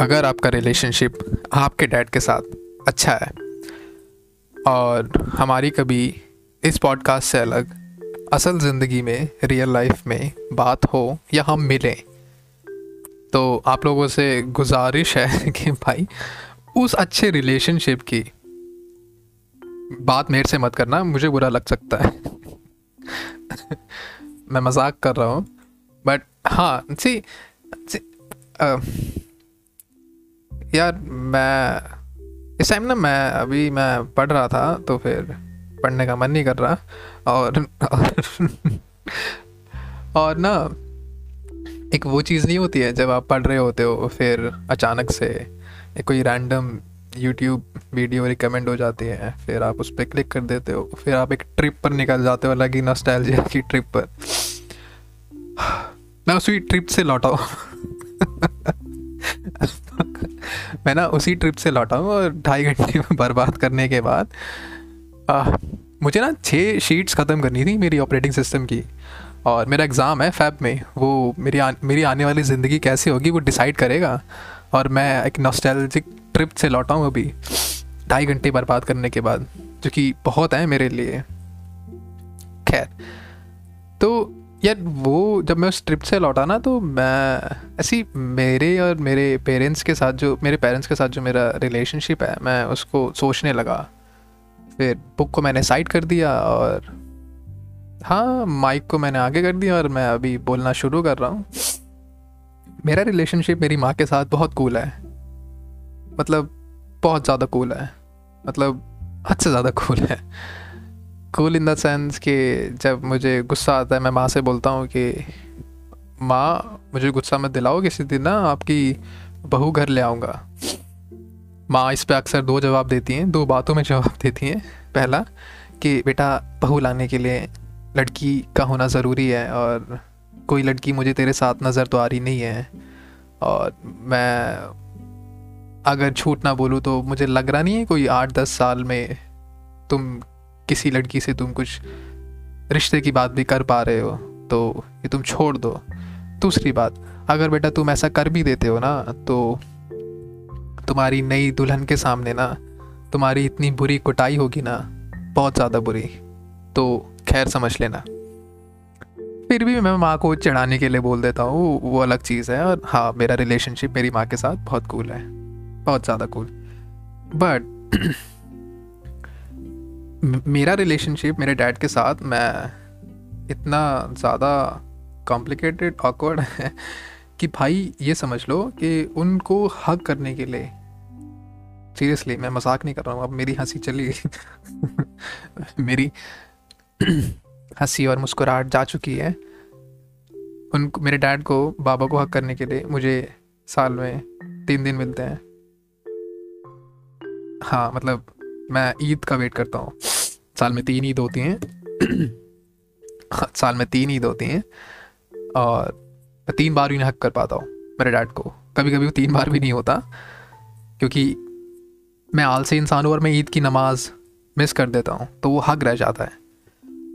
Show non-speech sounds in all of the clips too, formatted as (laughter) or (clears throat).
अगर आपका रिलेशनशिप आपके डैड के साथ अच्छा है और हमारी कभी इस पॉडकास्ट से अलग असल ज़िंदगी में रियल लाइफ में बात हो या हम मिलें तो आप लोगों से गुजारिश है (laughs) कि भाई उस अच्छे रिलेशनशिप की बात मेरे से मत करना मुझे बुरा लग सकता है। (laughs) मैं मज़ाक कर रहा हूँ बट हाँ सी, सी आ, यार मैं इस टाइम ना मैं अभी मैं पढ़ रहा था तो फिर पढ़ने का मन नहीं कर रहा। और और, और ना एक वो चीज़ नहीं होती है जब आप पढ़ रहे होते हो फिर अचानक से कोई रैंडम यूट्यूब वीडियो रिकमेंड हो जाती है फिर आप उस पर क्लिक कर देते हो फिर आप एक ट्रिप पर निकल जाते हो अलग ही नॉस्टैल्जिया की ट्रिप पर। मैं उसी ट्रिप से लौटा हूँ। मैं ना उसी ट्रिप से लौटा हूँ और ढाई घंटे में बर्बाद करने के बाद आ, मुझे ना छः शीट्स ख़त्म करनी थी मेरी ऑपरेटिंग सिस्टम की। और मेरा एग्ज़ाम है फैब में वो मेरी आ, मेरी आने वाली ज़िंदगी कैसी होगी वो डिसाइड करेगा। और मैं एक नॉस्टैल्जिक ट्रिप से लौटा हूँ अभी ढाई घंटे बर्बाद करने के बाद जो कि बहुत है मेरे लिए। खैर तो यार वो जब मैं उस ट्रिप से लौटा ना तो मैं, ऐसी मेरे और मेरे पेरेंट्स के साथ जो, मेरे पेरेंट्स के साथ जो मेरा रिलेशनशिप है, मैं उसको सोचने लगा। फिर बुक को मैंने साइड कर दिया और हाँ माइक को मैंने आगे कर दिया और मैं अभी बोलना शुरू कर रहा हूँ। मेरा रिलेशनशिप मेरी माँ के साथ बहुत कूल है। मतलब बहुत ज़्यादा कूल है। मतलब हद से ज़्यादा कूल है। कूल इन द सेंस कि जब मुझे गुस्सा आता है, मैं माँ से बोलता हूँ कि, माँ, मुझे गुस्सा मत दिलाओ किसी दिन ना, आपकी बहू घर ले आऊँगा। माँ इस पर अक्सर दो जवाब देती हैं, दो बातों में जवाब देती हैं। पहला, कि बेटा, बहू लाने के लिए लड़की का होना ज़रूरी है और कोई लड़की मुझे तेरे साथ नज़र तो आ रही नहीं है। और मैं अगर झूठ ना बोलूँ तो मुझे लग रहा नहीं है कोई आठ दस साल में तुम किसी लड़की से तुम कुछ रिश्ते की बात भी कर पा रहे हो तो ये तुम छोड़ दो। दूसरी बात, अगर बेटा तुम ऐसा कर भी देते हो ना तो तुम्हारी नई दुल्हन के सामने ना, तुम्हारी इतनी बुरी कुटाई होगी ना, बहुत ज़्यादा बुरी। तो खैर समझ लेना। फिर भी मैं माँ को चढ़ाने के लिए बोल देता हूँ, वो अलग चीज़ है और हाँ मेरा रिलेशनशिप मेरी माँ के साथ बहुत कूल है, बहुत ज़्यादा कूल बट मेरा रिलेशनशिप मेरे डैड के साथ मैं इतना ज़्यादा कॉम्प्लिकेटेड ऑकवर्ड (laughs) है कि भाई ये समझ लो कि उनको हक करने के लिए सीरियसली मैं मज़ाक नहीं कर रहा हूँ, अब मेरी हँसी चली गई। (laughs) मेरी (clears throat) हँसी और मुस्कुराहट जा चुकी है। उन मेरे डैड को, बाबा को हक करने के लिए मुझे साल में तीन दिन मिलते हैं। हाँ मतलब मैं ईद का वेट करता हूँ। साल में तीन ईद होती हैं। (clears throat) साल में तीन ईद होती हैं और मैं तीन बार भी नहीं हक कर पाता हूँ मेरे डैड को। कभी कभी तीन बार भी नहीं होता क्योंकि मैं आलसी इंसान हूँ और मैं ईद की नमाज़ मिस कर देता हूँ तो वो हक रह जाता है।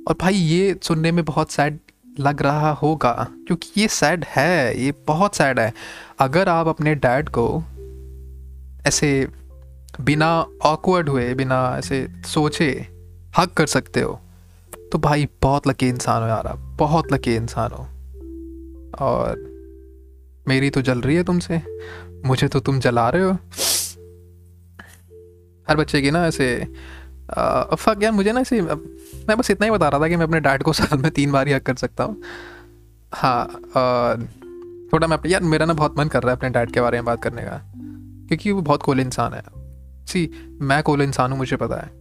और भाई ये सुनने में बहुत सैड लग रहा होगा क्योंकि ये सैड है, ये बहुत सैड है। अगर आप अपने डैड को ऐसे बिना ऑकवर्ड हुए, बिना ऐसे सोचे हक कर सकते हो। तो भाई, बहुत लकी इंसान हो यार आप, बहुत लकी इंसान हो। और मेरी तो जल रही है तुमसे, मुझे तो तुम जला रहे हो। हर बच्चे की ना ऐसे फक यार, मुझे ना ऐसे मैं बस इतना ही बता रहा था कि मैं अपने डैड को साल में तीन बार ही हक कर सकता हूँ। हाँ थोड़ा मैं अपने, यार मेरा ना बहुत मन कर रहा है अपने डैड के बारे में बात करने का, क्योंकि वो बहुत कोल इंसान है। सी, मैं कोल इंसान हूँ, मुझे पता है।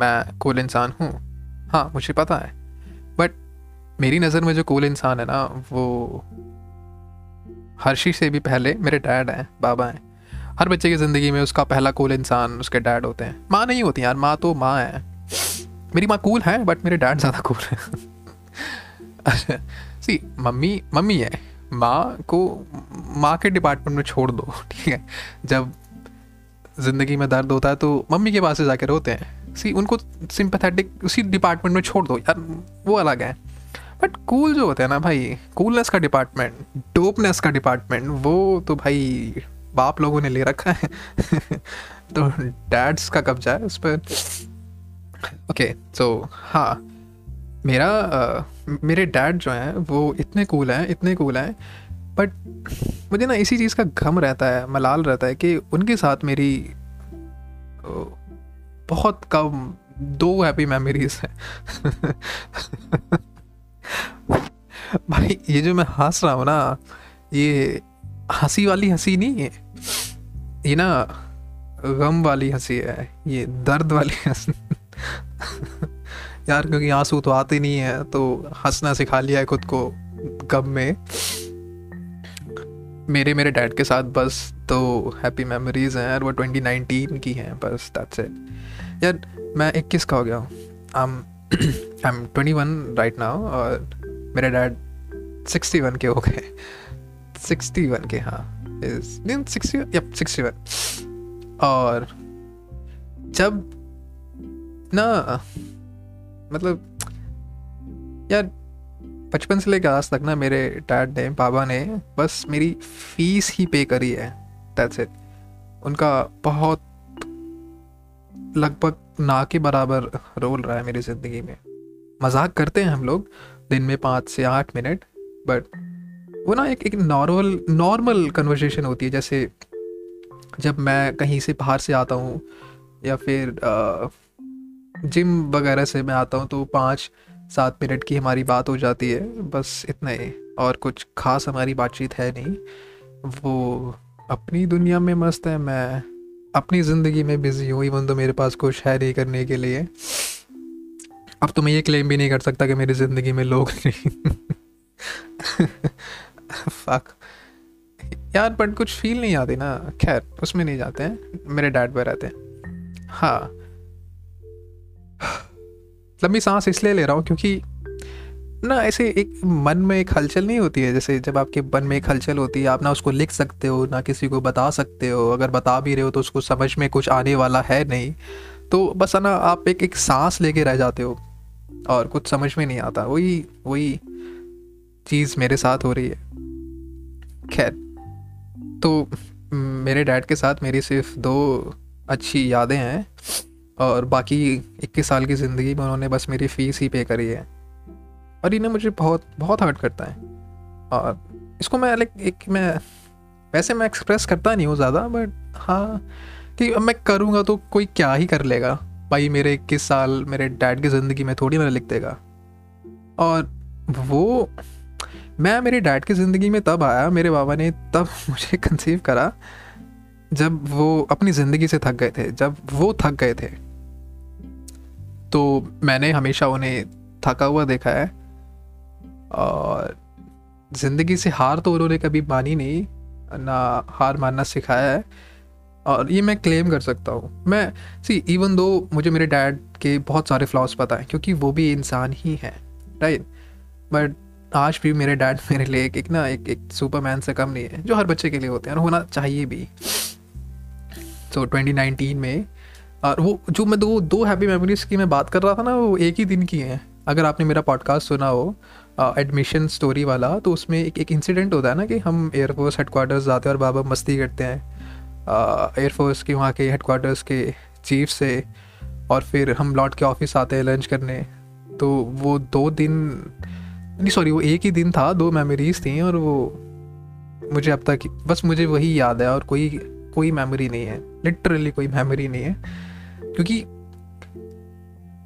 मैं कोल इंसान हूँ? हाँ मुझे पता है। बट मेरी नज़र में जो कोल इंसान है ना, वो हर्षी से भी पहले मेरे डैड हैं, बाबा हैं। हर बच्चे की ज़िंदगी में उसका पहला कूल इंसान उसके डैड होते हैं। माँ नहीं होती यार, माँ तो माँ है। मेरी माँ कूल है, बट मेरे डैड ज़्यादा कूल है। सी, मम्मी मम्मी है। माँ को, माँ के डिपार्टमेंट में छोड़ दो, ठीक है? जब ज़िंदगी में दर्द होता है तो मम्मी के पास से जाके रोते हैं। सी उनको सिंपथेटिक उसी डिपार्टमेंट में छोड़ दो यार वो अलग है। बट कूल जो होता है ना भाई कूलनेस का डिपार्टमेंट डोपनेस का डिपार्टमेंट वो तो भाई बाप लोगों ने ले रखा है। (laughs) तो डैड्स का कब्जा है उस पर। ओके सो हाँ मेरा आ, मेरे डैड जो हैं वो इतने कूल हैं इतने कूल हैं बट मुझे ना इसी चीज़ का गम रहता है मलाल रहता है कि उनके साथ मेरी बहुत कम दो हैप्पी मेमोरीज हैं। भाई, ये जो मैं हंस रहा हूँ ना, ये हँसी वाली हँसी नहीं है, ये ना गम वाली हँसी है, ये दर्द वाली हँसी। यार, क्योंकि आँसू तो आते नहीं है तो हंसना सिखा लिया है खुद को गम में। मेरे मेरे डैड के साथ बस तो हैप्पी मेमोरीज हैं, और वो 2019 की हैं, बस दैट्स इट यार, मैं 21 का हो गया हूँ। आई एम 21 राइट नाउ और मेरे डैड 61 के हो गए। 61 के हाँ। सिक्सटी यप 61 और जब ना मतलब यार बचपन से लेकर आज तक ना मेरे डैड ने पापा ने बस मेरी फ़ीस ही पे करी है। दैट्स इट उनका बहुत लगभग ना के बराबर रोल रहा है मेरी ज़िंदगी में। मज़ाक करते हैं हम लोग दिन में पाँच से आठ मिनट बट वो ना एक एक नॉर्मल नॉर्मल कन्वर्सेशन होती है। जैसे जब मैं कहीं से बाहर से आता हूँ या फिर आ, जिम वगैरह से मैं आता हूँ तो पाँच सात मिनट की हमारी बात हो जाती है। बस इतना ही। और कुछ खास हमारी बातचीत है नहीं। वो अपनी दुनिया में मस्त है। मैं अपनी ज़िंदगी में बिज़ी हूँ इवन तो मेरे पास कुछ है नहीं करने के लिए। अब तो मैं ये क्लेम भी नहीं कर सकता कि मेरी ज़िंदगी में लोग नहीं फक यार बट कुछ फील नहीं आती ना। खैर, उसमें नहीं जाते हैं। मेरे डैड पर रहते हैं। हाँ। लंबी सांस इसलिए ले रहा हूँ क्योंकि ना ऐसे एक मन में एक हलचल नहीं होती है, जैसे जब आपके मन में एक हलचल होती है, आप ना उसको लिख सकते हो, ना किसी को बता सकते हो, अगर बता भी रहे हो तो उसको समझ में कुछ आने वाला है नहीं तो बस ना आप एक एक सांस लेके रह जाते हो और कुछ समझ में नहीं आता। वही वही चीज़ मेरे साथ हो रही है। खैर तो मेरे डैड के साथ मेरी सिर्फ़ दो अच्छी यादें हैं। और बाकी इक्कीस साल की ज़िंदगी में उन्होंने बस मेरी फ़ीस ही पे करी है। और इन्हें मुझे बहुत बहुत हर्ट करता है। और इसको मैं लाइक एक मैं, वैसे मैं एक्सप्रेस करता नहीं हूँ ज़्यादा बट हाँ कि मैं करूँगा तो कोई क्या ही कर लेगा। भाई मेरे इक्कीस साल, मेरे डैड की ज़िंदगी में थोड़ी ना लिख देगा। और वो, मैं मेरे डैड की ज़िंदगी में तब आया, मेरे बाबा ने तब (laughs) मुझे कंसीव करा, जब वो अपनी ज़िंदगी से थक गए थे, जब वो थक गए थे। तो मैंने हमेशा उन्हें थका हुआ देखा है। और ज़िंदगी से हार तो उन्होंने कभी मानी नहीं ना हार मानना सिखाया है। और ये मैं क्लेम कर सकता हूँ। मैं सी इवन दो मुझे मेरे डैड के बहुत सारे फ्लॉस पता है क्योंकि वो भी इंसान ही हैं राइट बट आज भी मेरे डैड (laughs) मेरे लिए एक, एक ना एक एक सुपरमैन से कम नहीं है जो हर बच्चे के लिए होते हैं और होना चाहिए भी। सो so, 2019 में और वो जो मैं दो दो हैप्पी मेमोरीज की मैं बात कर रहा था ना, वो एक ही दिन की हैं। अगर आपने मेरा पॉडकास्ट सुना हो एडमिशन स्टोरी वाला तो उसमें एक एक इंसिडेंट होता है ना कि हम एयरफोर्स हेडकोार्टर्स जाते हैं और बाबा मस्ती करते हैं। एयरफोर्स के वहाँ के हेडकोार्टर्स के चीफ से, और फिर हम लौट के ऑफ़िस आते हैं लंच करने। तो वो दो दिन, नहीं सॉरी वो एक ही दिन था, दो मेमोरीज थी और वो मुझे अब तक, बस मुझे वही याद है और कोई कोई मेमोरी नहीं है। लिटरली कोई मेमोरी नहीं है। क्योंकि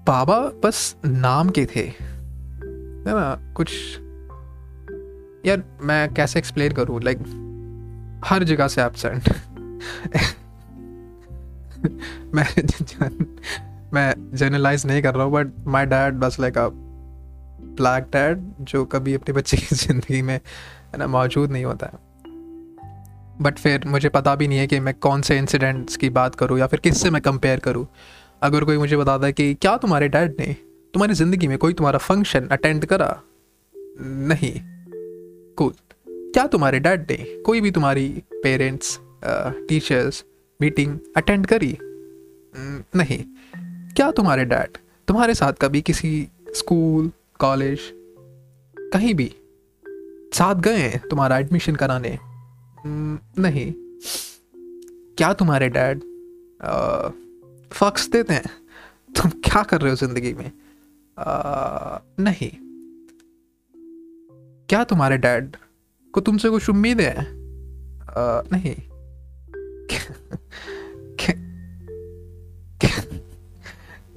बाबा बस नाम के थे। है ना? कुछ यार मैं कैसे एक्सप्लेन करूँ? लाइक हर जगह से एबसेंट (laughs) मैं जन, मैं जनरलाइज नहीं कर रहा हूँ बट माई डैड बस लाइक अ ब्लैक डैड जो कभी अपने बच्चे की (laughs) ज़िंदगी में है ना मौजूद नहीं होता है। बट फिर मुझे पता भी नहीं है कि मैं कौन से इंसिडेंट्स की बात करूँ या फिर किससे मैं कंपेयर करूँ। अगर कोई मुझे बताता है कि क्या तुम्हारे डैड ने तुम्हारी ज़िंदगी में कोई तुम्हारा फ़ंक्शन अटेंड करा? नहीं। कूल क्या तुम्हारे डैड ने कोई भी तुम्हारी पेरेंट्स टीचर्स मीटिंग अटेंड करी? नहीं। क्या तुम्हारे डैड तुम्हारे साथ कभी किसी स्कूल कॉलेज कहीं भी साथ गए हैं तुम्हारा एडमिशन कराने? नहीं। क्या तुम्हारे डैड फक्स देते हैं? तुम क्या कर रहे हो ज़िंदगी में? आ, नहीं। क्या तुम्हारे डैड को तुमसे कुछ उम्मीद है? नहीं।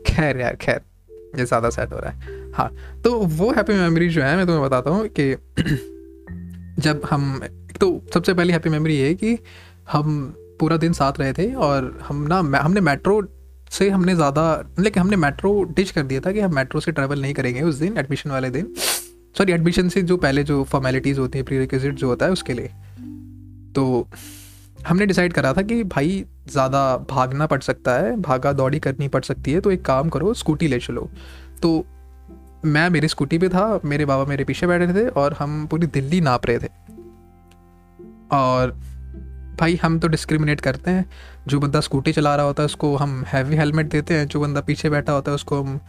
खैर यार खैर ये ज़्यादा सेट हो रहा है। हाँ तो वो हैप्पी मेमोरी जो है मैं तुम्हें बताता हूँ कि (clears throat) जब हम तो सबसे पहली हैप्पी मेमोरी ये है कि हम पूरा दिन साथ रहे थे और हम ना, हमने मेट्रो से हमने ज़्यादा लेकिन हमने मेट्रो डिच कर दिया था कि हम मेट्रो से ट्रैवल नहीं करेंगे उस दिन एडमिशन वाले दिन। सॉरी एडमिशन से जो पहले जो फॉर्मेलिटीज़ होती हैं प्री रिक्विजिट जो होता है उसके लिए। तो हमने डिसाइड करा था कि भाई, ज़्यादा भागना पड़ सकता है, भागा दौड़ी करनी पड़ सकती है तो एक काम करो स्कूटी ले चलो। तो मैं मेरी स्कूटी पे था, मेरे बाबा मेरे पीछे बैठे थे और हम पूरी दिल्ली नाप रहे थे। और भाई हम तो डिस्क्रिमिनेट करते हैं। जो बंदा स्कूटी चला रहा होता है, उसको हम हैवी हेलमेट देते हैं। जो बंदा पीछे बैठा होता है, उसको हम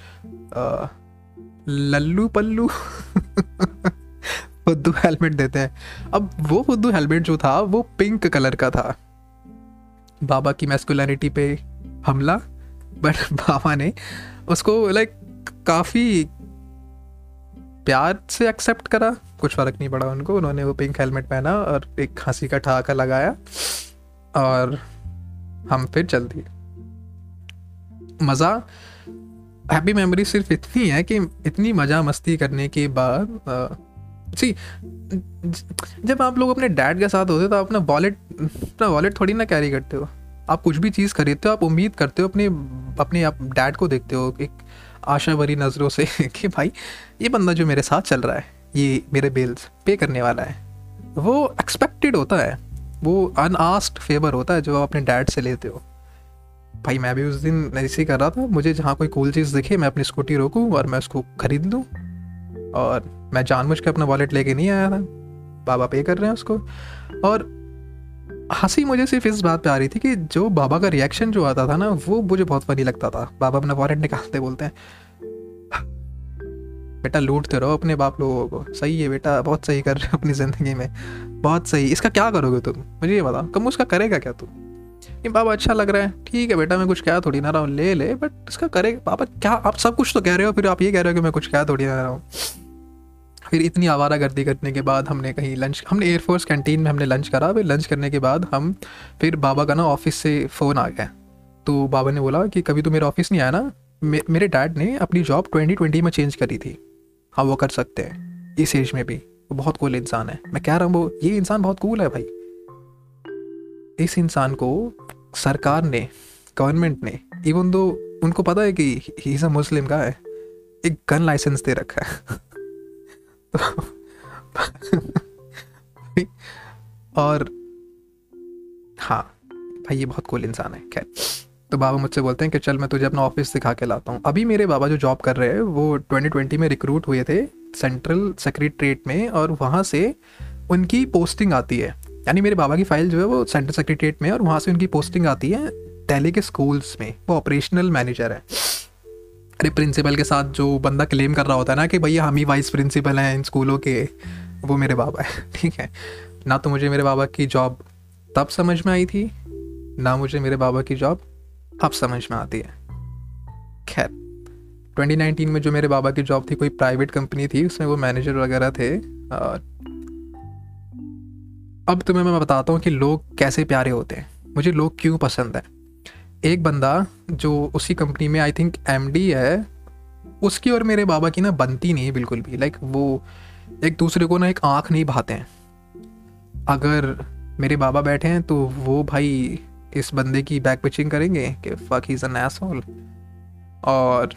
लल्लू पल्लू (laughs) फुद्दू हेलमेट देते हैं। अब वो फुद्दू हेलमेट जो था, वो पिंक कलर का था। बाबा की मैस्कुलरिटी पे हमला बट (laughs) बाबा ने उसको लाइक काफ़ी प्यार से एक्सेप्ट करा। कुछ फ़र्क नहीं पड़ा उनको। उन्होंने वो पिंक हेलमेट पहना और एक खांसी का ठहाका लगाया और हम फिर चल दिए मज़ा हैप्पी मेमोरी सिर्फ़ इतनी है कि इतनी मज़ा मस्ती करने के बाद सी जब आप लोग अपने डैड के साथ होते हो तो आप अपना वॉलेट अपना वॉलेट थोड़ी ना कैरी करते हो। आप कुछ भी चीज़ खरीदते हो, आप उम्मीद करते हो, अपने अपने आप डैड को देखते हो एक आशा भरी नज़रों से (laughs) कि भाई, ये बंदा जो मेरे साथ चल रहा है। ये मेरे बिल्स पे करने वाला है। वो एक्सपेक्टेड होता है। वो अनआस्ड फेवर होता है जो आप अपने डैड से लेते हो। भाई, मैं भी उस दिन ऐसे ही कर रहा था। मुझे जहाँ कोई कूल चीज़ दिखे, मैं अपनी स्कूटी रोकूँ और मैं उसको ख़रीद लूँ। और मैं जानबूझ के अपना वॉलेट लेके नहीं आया था। बाबा पे कर रहे हैं उसको। और हँसी मुझे सिर्फ़ इस बात पे आ रही थी कि जो बाबा का रिएक्शन जो आता था ना, वो मुझे बहुत फनी लगता था। बाबा अपना वॉलेट निकालते बोलते हैं। बेटा लूटते रहो अपने बाप लोगों को। सही है बेटा बहुत सही कर रहे हो अपनी ज़िंदगी में। बहुत सही। इसका क्या करोगे तुम? मुझे ये बता कम उसका करेगा क्या तुम ये बाबा अच्छा लग रहा है। ठीक है बेटा मैं कुछ क्या थोड़ी ना रहा हूँ ले ले बट इसका करेगा बाबा क्या? आप सब कुछ तो कह रहे हो फिर आप ये कह रहे हो कि मैं कुछ क्या थोड़ी ना रहा हूँ। फिर इतनी आवारा गर्दी करने के बाद हमने कहीं लंच हमने एयरफोर्स कैंटीन में हमने लंच करा। फिर लंच करने के बाद हम फिर बाबा का ना ऑफ़िस से फ़ोन आ गया। तो बाबा ने बोला कि कभी तो मेरा ऑफ़िस नहीं आया ना। मे, मेरे डैड ने अपनी जॉब ट्वेंटी ट्वेंटी में चेंज करी थी। हाँ वो कर सकते हैं। इस एज में भी। वो बहुत कूल इंसान है। मैं कह रहा हूँ, वो, ये इंसान बहुत कूल है भाई। इस इंसान को सरकार ने गवर्नमेंट ने इवन दो उनको पता है कि ही इज़ अ मुस्लिम का है एक गन लाइसेंस दे रखा है। तो (laughs) और हाँ भाई, ये बहुत कूल इंसान है, खैर। तो बाबा मुझसे बोलते हैं कि चल मैं तुझे अपना ऑफ़िस दिखा के लाता हूँ। अभी मेरे बाबा जो जॉब कर रहे हैं, वो 2020 में रिक्रूट हुए थे सेंट्रल सेक्रेटरीट में और वहाँ से उनकी पोस्टिंग आती है। यानी मेरे बाबा की फ़ाइल जो है वो सेंट्रल सेक्रेटरीट में और वहाँ से उनकी पोस्टिंग आती है दिल्ली के स्कूल्स में। वो ऑपरेशनल मैनेजर है। अरे प्रिंसिपल के साथ जो बंदा क्लेम कर रहा होता है ना कि भैया हम ही वाइस प्रिंसिपल हैं इन स्कूलों के, वो मेरे बाबा है। (laughs) ठीक है? ना तो मुझे मेरे बाबा की जॉब तब समझ में आई थी, ना मुझे मेरे बाबा की जॉब अब समझ में आती है। खैर 2019 में जो मेरे बाबा की जॉब थी, कोई प्राइवेट कंपनी थी, उसमें वो मैनेजर वगैरह थे, और अब तुम्हें मैं बताता हूँ कि लोग कैसे प्यारे होते हैं। मुझे लोग क्यों पसंद है? एक बंदा जो उसी कंपनी में आई थिंक एमडी है, उसकी और मेरे बाबा की ना बनती नहीं है बिल्कुल भी। लाइक वो एक दूसरे को ना एक आँख नहीं भाते हैं। अगर मेरे बाबा बैठे हैं तो वो भाई इस बंदे की बैक पिचिंग करेंगे कि फक ही एन एसहोल और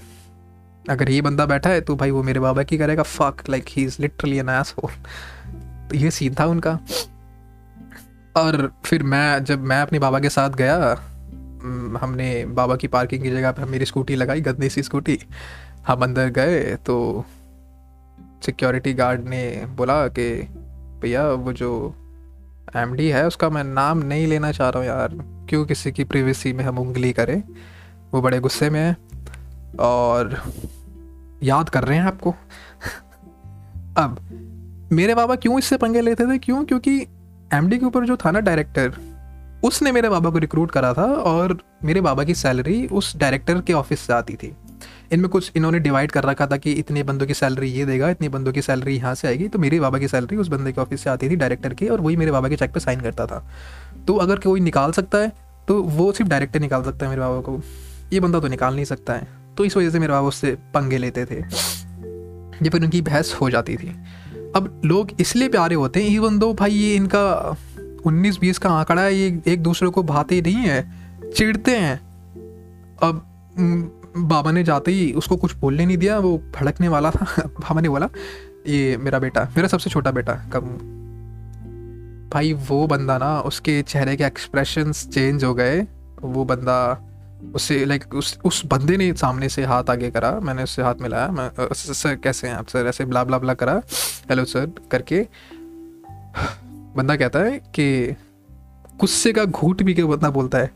अगर ये बंदा बैठा है तो भाई वो मेरे बाबा की करेगा fuck like he is literally an asshole तो ये सीन था उनका। और फिर मैं, जब मैं अपने बाबा के साथ गया हमने बाबा की पार्किंग की जगह पर मेरी स्कूटी लगाई, गंदी सी स्कूटी हम अंदर गए तो सिक्योरिटी गार्ड ने बोला कि, भैया, वो जो एमडी है, उसका मैं नाम नहीं लेना चाह रहा हूँ यार। क्यों किसी की प्रिवेसी में हम उंगली करें? वो बड़े गुस्से में है। और याद कर रहे हैं आपको? (laughs) अब, मेरे बाबा क्यों इससे पंगे लेते थे? क्यों? क्योंकि एमडी के ऊपर जो था ना डायरेक्टर उसने मेरे बाबा को रिक्रूट करा था और मेरे बाबा की सैलरी उस डायरेक्टर के ऑफ़िस से आती थी। इनमें कुछ इन्होंने डिवाइड कर रखा था कि इतने बंदों की सैलरी ये देगा, इतने बंदों की सैलरी यहाँ से आएगी। तो मेरे बाबा की सैलरी उस बंदे के ऑफ़िस से आती थी डायरेक्टर की और वही मेरे बाबा के चेक पे साइन करता था। तो अगर कोई निकाल सकता है तो वो सिर्फ़ डायरेक्टर निकाल सकता है मेरे बाबा को। ये बंदा तो निकाल नहीं सकता है। तो इस वजह से मेरे बाबा उससे पंगे लेते थे। ये फिर उनकी बहस हो जाती थी। अब लोग इसलिए प्यारे होते हैं इवन दो भाई ये इनका उन्नीस बीस का आंकड़ा है, ये एक दूसरे को भाते नहीं है, चिढ़ते हैं। अब बाबा ने जाते ही उसको कुछ बोलने नहीं दिया, वो भड़कने वाला था। (laughs) बाबा ने बोला, ये मेरा बेटा, मेरा सबसे छोटा बेटा, कब भाई वो बंदा ना, उसके चेहरे के एक्सप्रेशंस चेंज हो गए। वो बंदा उससे लाइक उस उस बंदे ने सामने से हाथ आगे करा, मैंने उससे हाथ मिलाया, मैं सर कैसे हैं आप, सर? ऐसे ब्ला ब्ला ब्ला करा, हेलो, सर, करके। बंदा कहता है कि गुस्से का घूट भी के बंदा बोलता है?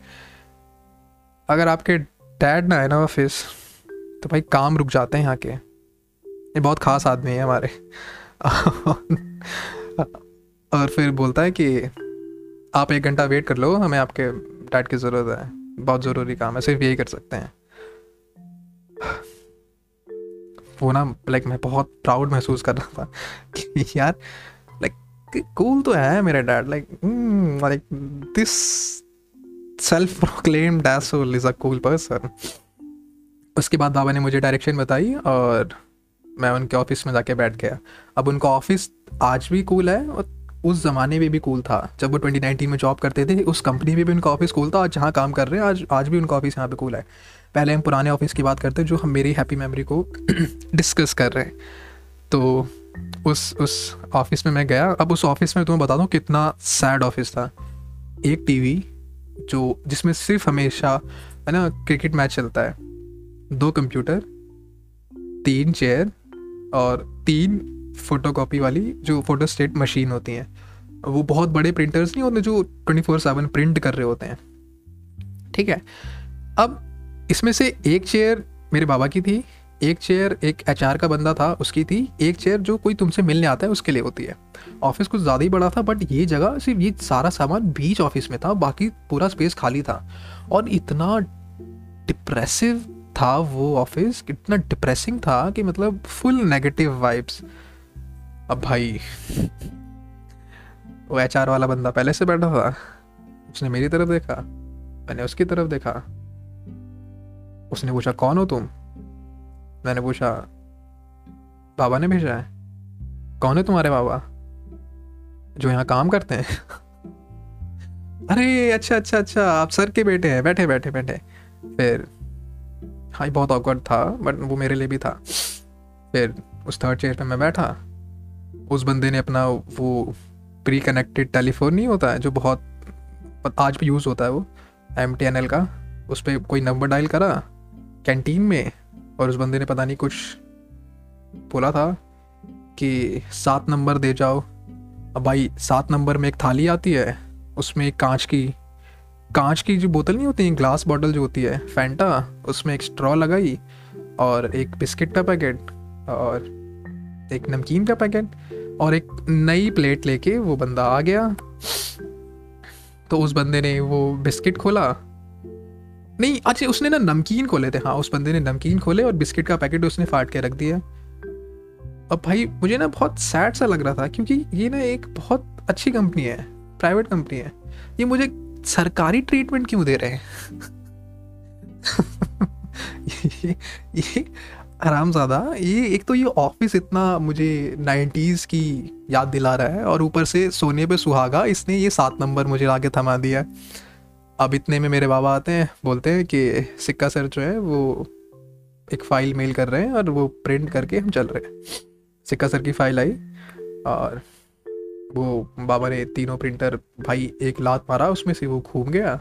अगर आपके डैड ना है ना ऑफ़िस तो भाई काम रुक जाते हैं यहाँ के। ये बहुत ख़ास आदमी है हमारे। (laughs) और फिर बोलता है कि आप एक घंटा वेट कर लो, हमें आपके डैड की ज़रूरत है, बहुत ज़रूरी काम है, सिर्फ़ यही कर सकते हैं। वो ना लाइक मैं बहुत प्राउड महसूस कर रहा था (laughs) कि यार लाइक कूल तो है मेरा dad like like this self proclaimed asshole is a cool person उसके बाद बाबा ने मुझे डायरेक्शन बताई और मैं उनके ऑफ़िस में जाके बैठ गया। अब उनका ऑफ़िस आज भी कूल है और उस ज़माने में भी कूल था। जब वो 2019 में जॉब करते थे, उस कंपनी में भी उनका ऑफ़िस कूल था आज जहाँ काम कर रहे हैं, आज आज भी उनका ऑफ़िस यहाँ पे कूल है। पहले हम पुराने ऑफ़िस की बात करते हैं, जो हम मेरी हैप्पी मेमोरी को (coughs) डिस्कस कर रहे हैं। तो उस उस ऑफ़िस में मैं गया। अब उस ऑफ़िस में तुम्हें बता दूँ कितना सैड ऑफ़िस था। एक टीवी जो, जिसमें सिर्फ़ हमेशा, है ना क्रिकेट मैच चलता है। दो कंप्यूटर तीन चेयर और तीन फोटोकॉपी वाली जो फ़ोटो स्टेट मशीन होती हैं, वो बहुत बड़े प्रिंटर्स नहीं होते जो ट्वेंटी फोर सेवन प्रिंट कर रहे होते हैं। ठीक है? अब इसमें से एक चेयर मेरे बाबा की थी, एक चेयर एक एचआर का बंदा था, उसकी थी, एक चेयर जो कोई तुमसे मिलने आता है, उसके लिए होती है। ऑफ़िस कुछ ज़्यादा ही बड़ा था बट ये जगह सिर्फ़ ये सारा सामान बीच ऑफ़िस में था, बाकी पूरा स्पेस खाली था। और इतना डिप्रेसिव था वो ऑफ़िस इतना डिप्रेसिंग था कि मतलब फुल नेगेटिव वाइब्स अब भाई, वो एच वाला बंदा पहले से बैठा था, उसने मेरी तरफ़ देखा, मैंने उसकी तरफ़ देखा। उसने पूछा, कौन हो तुम? मैंने पूछा, बाबा ने भेजा है। कौन है तुम्हारे बाबा, जो यहाँ काम करते हैं? (laughs) अरे अच्छा अच्छा अच्छा आप सर के बेटे हैं। बैठे बैठे बैठे। फिर हाँ बहुत ऑकवर्ड था बट वो मेरे लिए भी था। फिर, उस थर्ड चेयर पे मैं बैठा। उस बंदे ने अपना वो प्री कनेक्टेड टेलीफोन नहीं होता है, जो बहुत आज भी यूज़ होता है वो एम टी एन एल का, उस पर कोई नंबर डायल करा कैंटीन में, और उस बंदे ने पता नहीं कुछ बोला था कि सात नंबर दे जाओ। अब भाई, सात नंबर में एक थाली आती है, उसमें एक कांच की कांच की जो बोतल नहीं होती है ग्लास बॉटल जो होती है फैंटा उसमें एक स्ट्रॉ लगाई, और एक बिस्किट का पैकेट और एक नमकीन का पैकेट और एक नई प्लेट लेके वो बंदा आ गया। तो उस बंदे ने वो बिस्किट खोला। नहीं अच्छा उसने ना नमकीन खोले थे। हाँ उस बंदे ने नमकीन खोले और बिस्किट का पैकेट उसने फाट के रख दिया। अब भाई मुझे ना बहुत सैड सा लग रहा था क्योंकि ये ना एक बहुत अच्छी कंपनी है प्राइवेट कंपनी है। ये मुझे सरकारी ट्रीटमेंट क्यों दे रहे हैं? (laughs) ये, ये आराम ज़्यादा। ये एक तो ये ऑफ़िस इतना मुझे नाइन्टीज़ की याद दिला रहा है और ऊपर से सोने पे सुहागा, इसने ये सात नंबर मुझे आगे थमा दिया अब इतने में मेरे बाबा आते हैं, बोलते हैं कि सिक्का सर जो है वो एक फ़ाइल मेल कर रहे हैं और वो प्रिंट करके हम चल रहे हैं। सिक्का सर की फ़ाइल आई और वो बाबा ने तीनों प्रिंटर, भाई एक लात मारा, उसमें से वो घूम गया।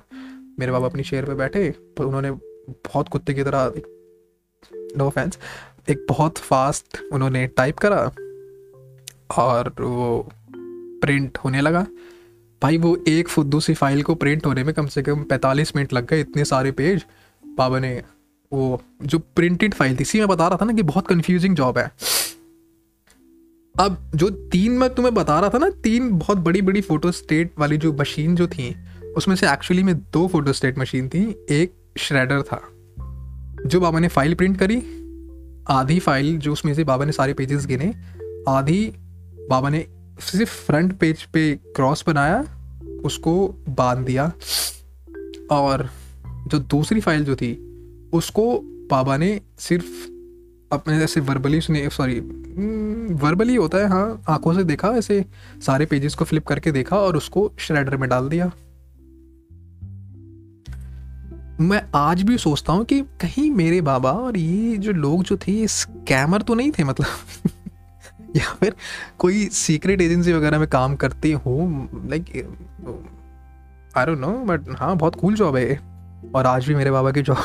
मेरे बाबा अपनी चेयर पे बैठे तो उन्होंने बहुत कुत्ते की तरह नो फैंस एक बहुत फास्ट उन्होंने टाइप करा और वो प्रिंट होने लगा। भाई, वो एक फुद्दू सी फ़ाइल को प्रिंट होने में कम से कम पैंतालीस मिनट लग गए, इतने सारे पेज बाबा ने वो जो प्रिंटेड फ़ाइल थी, इसी में बता रहा था ना कि बहुत कंफ्यूजिंग जॉब है। अब जो तीन मैं तुम्हें बता रहा था ना, तीन बहुत बड़ी बड़ी फ़ोटो स्टेट वाली जो मशीन जो थी, उसमें से एक्चुअली में दो फ़ोटो स्टेट मशीन थी। एक श्रेडर था। जो बाबा ने फ़ाइल प्रिंट करी, आधी फ़ाइल जो उसमें से बाबा ने सारे पेजेस गिने, आधी बाबा ने सिर्फ़ फ्रंट पेज पे क्रॉस बनाया, उसको बाँध दिया। और जो दूसरी फ़ाइल जो थी, उसको बाबा ने सिर्फ़ अपने जैसे वर्बली उसने सॉरी वर्बली होता है हाँ आँखों से देखा, ऐसे सारे पेजेस को फ्लिप करके देखा और उसको श्रेडर में डाल दिया। मैं आज भी सोचता हूँ कि कहीं मेरे बाबा और ये जो लोग जो थे स्कैमर तो नहीं थे मतलब? (laughs) या फिर कोई सीक्रेट एजेंसी वगैरह में काम करते हो like I don't know but हाँ बहुत कूल जॉब है और आज भी मेरे बाबा की जॉब (laughs)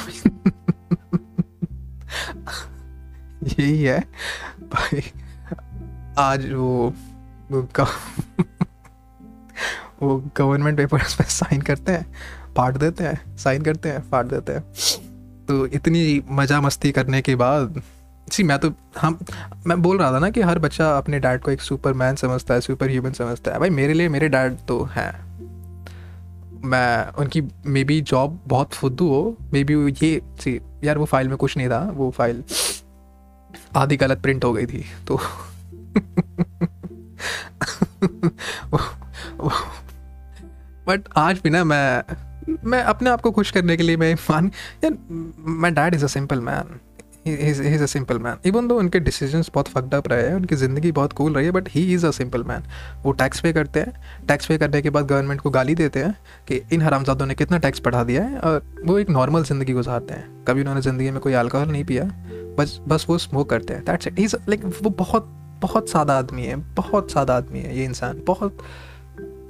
यही है। भाई, आज वो वो गवर्नमेंट पेपर्स पे साइन करते हैं, फाड़ देते हैं साइन करते हैं, फाड़ देते हैं। तो इतनी मज़ा मस्ती करने के बाद सी मैं तो हम, मैं बोल रहा था ना कि हर बच्चा अपने डैड को एक सुपर मैन समझता है सुपर ह्यूमन समझता है। भाई, मेरे लिए मेरे डैड तो हैं। मैं, उनकी मे बी जॉब बहुत फुद्दू हो मे बी ये सी यार वो फ़ाइल में कुछ नहीं था, वो फ़ाइल आधी गलत प्रिंट हो गई थी तो (laughs) बट आज भी ना मैं मैं अपने आप को खुश करने के लिए मैं मान, यार my dad is a simple man is a simple man even though उनके डिसीजंस बहुत फकड अप रहे हैं, उनकी ज़िंदगी बहुत कूल रही है but he is a simple man वो टैक्स पे करते हैं। टैक्स पे करने के बाद गवर्नमेंट को गाली देते हैं कि इन हरामजादों ने कितना टैक्स बढ़ा दिया है और वो एक नॉर्मल ज़िंदगी गुजारते हैं। कभी उन्होंने ज़िंदगी में कोई अल्कोहल नहीं पिया, बस बस वो स्मोक करते हैं। दैट्स इट इज़ लाइक वो बहुत बहुत सादा आदमी है, बहुत सादा आदमी है ये इंसान। बहुत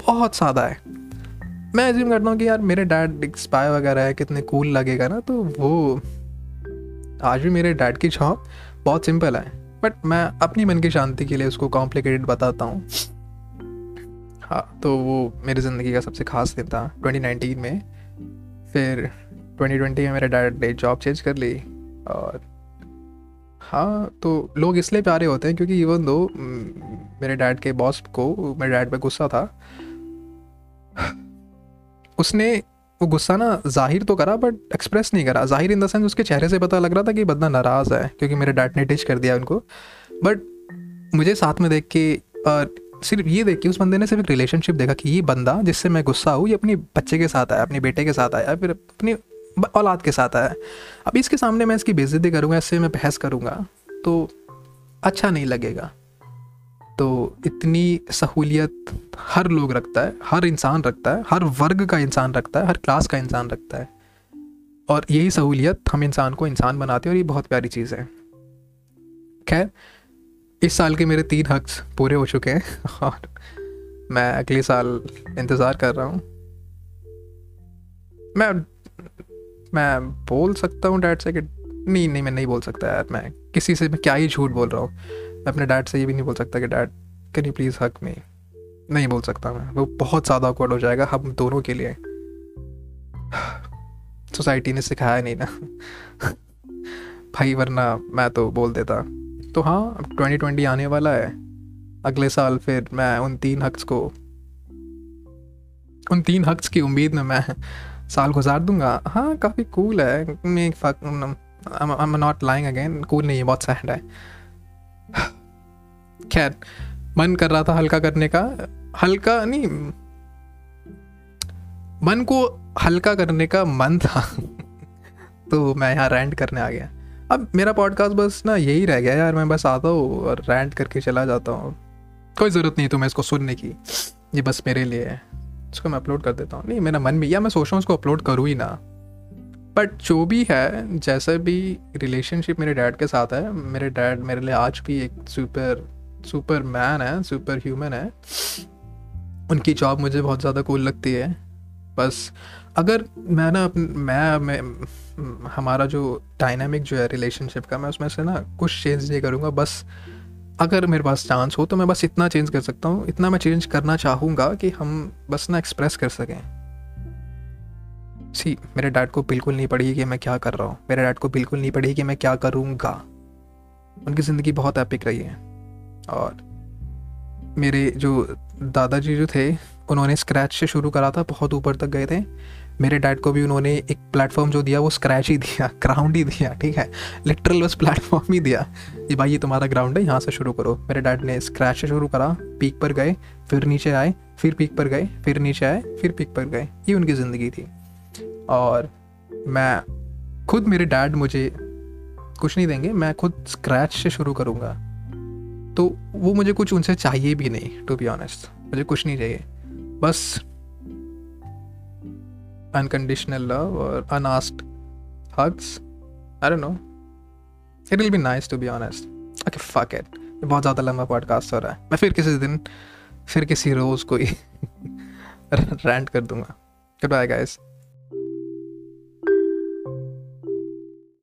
बहुत सादा है। मैं एज्यूम करता हूँ कि यार मेरे डैड स्पाई वगैरह है, कितने कूल लगेगा ना तो वो आज भी मेरे डैड की जॉब बहुत सिंपल है। बट मैं अपनी मन की शांति के लिए उसको कॉम्प्लिकेटेड बताता हूँ। हाँ तो वो मेरी ज़िंदगी का सबसे खास दिन था 2019 में। फिर 2020 में मेरे डैड ने जॉब चेंज कर ली और हाँ तो लोग इसलिए प्यारे होते हैं क्योंकि इवन दो मेरे डैड के बॉस को, मेरे डैड पे गुस्सा था। उसने वो गुस्सा ना ज़ाहिर तो करा बट एक्सप्रेस नहीं करा। ज़ाहिर इन द सेंस उसके चेहरे से पता लग रहा था कि बंदा नाराज़ है, क्योंकि मेरे डैड ने टिच कर दिया उनको। बट मुझे साथ में देख के और सिर्फ़ ये देख के उस बंदे ने सिर्फ़ एक रिलेशनशिप देखा कि ये बंदा जिससे मैं गुस्सा हूँ, ये अपने बच्चे के साथ आया, अपने बेटे के साथ आया फिर अपनी औलाद के साथ आया। अब इसके सामने मैं इसकी बेइज्जती करूँगा, इससे मैं बहस करूँगा तो अच्छा नहीं लगेगा। तो इतनी सहूलियत हर लोग रखता है, हर इंसान रखता है, हर वर्ग का इंसान रखता है, हर क्लास का इंसान रखता है। और यही सहूलियत हम इंसान को इंसान बनाते हैं और ये बहुत प्यारी चीज़ है। खैर, इस साल के मेरे तीन हक्स पूरे हो चुके हैं (laughs) और मैं अगले साल इंतज़ार कर रहा हूँ। मैं मैं बोल सकता हूँ डैड से कि नहीं नहीं, मैं नहीं बोल सकता यार, मैं किसी से मैं क्या ही झूठ बोल रहा हूँ। मैं अपने डैड से ये भी नहीं बोल सकता कि डैड कैन यू प्लीज़ हक मी नहीं बोल सकता मैं। वो बहुत ज़्यादा अकवर्ड हो जाएगा हम दोनों के लिए। सोसाइटी ने सिखाया नहीं ना। भाई, वरना मैं तो बोल देता। तो हाँ अब ट्वेंटी ट्वेंटी आने वाला है। अगले साल फिर मैं उन तीन हक्स को, उन तीन हक्स की उम्मीद में मैं साल गुजार दूँगा। हाँ काफ़ी कूल है। नॉट लाइंग अगेन कूल नहीं है, बहुत सैड है। खैर, मन कर रहा था हल्का करने का। हल्का नहीं, मन को हल्का करने का मन था। (laughs) तो मैं यहाँ रैंट करने आ गया। अब मेरा पॉडकास्ट बस ना यही रह गया यार, मैं बस आता हूँ और रैंट करके चला जाता हूँ। कोई ज़रूरत नहीं तुम्हें इसको सुनने की। ये बस मेरे लिए है। इसको मैं अपलोड कर देता हूँ। नहीं, मेरा मन भी, या मैं सोच रहा हूँ उसको अपलोड करूँ ही ना। बट जो भी है जैसे भी रिलेशनशिप मेरे डैड के साथ है मेरे डैड मेरे लिए आज भी एक सुपर सुपर मैन है सुपर ह्यूमन है। उनकी जॉब मुझे बहुत ज़्यादा कूल लगती है। बस अगर मैं ना मैं, मैं हमारा जो डायनामिक जो है रिलेशनशिप का मैं उसमें से ना कुछ चेंज नहीं करूँगा। बस अगर मेरे पास चांस हो तो मैं बस इतना चेंज कर सकता हूँ। इतना मैं चेंज करना चाहूँगा कि हम बस ना एक्सप्रेस कर सकें। सी मेरे डैड को बिल्कुल नहीं पड़ी कि मैं क्या कर रहा हूँ। मेरे डैड को बिल्कुल नहीं पड़ी कि मैं क्या करूँगा। उनकी ज़िंदगी बहुत एपिक रही है। और मेरे जो दादाजी जो थे, उन्होंने स्क्रैच से शुरू करा था, बहुत ऊपर तक गए थे। मेरे डैड को भी उन्होंने एक प्लेटफॉर्म जो दिया, वो स्क्रैच ही दिया (laughs) ग्राउंड ही दिया, ठीक है? लिटरल बस प्लेटफॉर्म ही दिया ये भाई ये तुम्हारा ग्राउंड है, यहाँ से शुरू करो। मेरे डैड ने स्क्रैच से शुरू करा पीक पर गए, फिर नीचे आए, फिर पीक पर गए, फिर नीचे आए, फिर पीक पर गए। ये उनकी ज़िंदगी थी। और मैं खुद मेरे डैड मुझे कुछ नहीं देंगे मैं खुद स्क्रैच से शुरू करूँगा तो वो मुझे कुछ उनसे चाहिए भी नहीं टू बी ऑनेस्ट मुझे कुछ नहीं चाहिए बस unconditional love or unasked hugs. I don't know. It'll be nice to be honest. Okay, fuck it. बहुत ज़्यादा लंबा पॉडकास्ट हो रहा है मैं फिर किसी दिन फिर किसी रोज़ कोई (laughs) रैंट कर दूँगा गुड बाय गाइस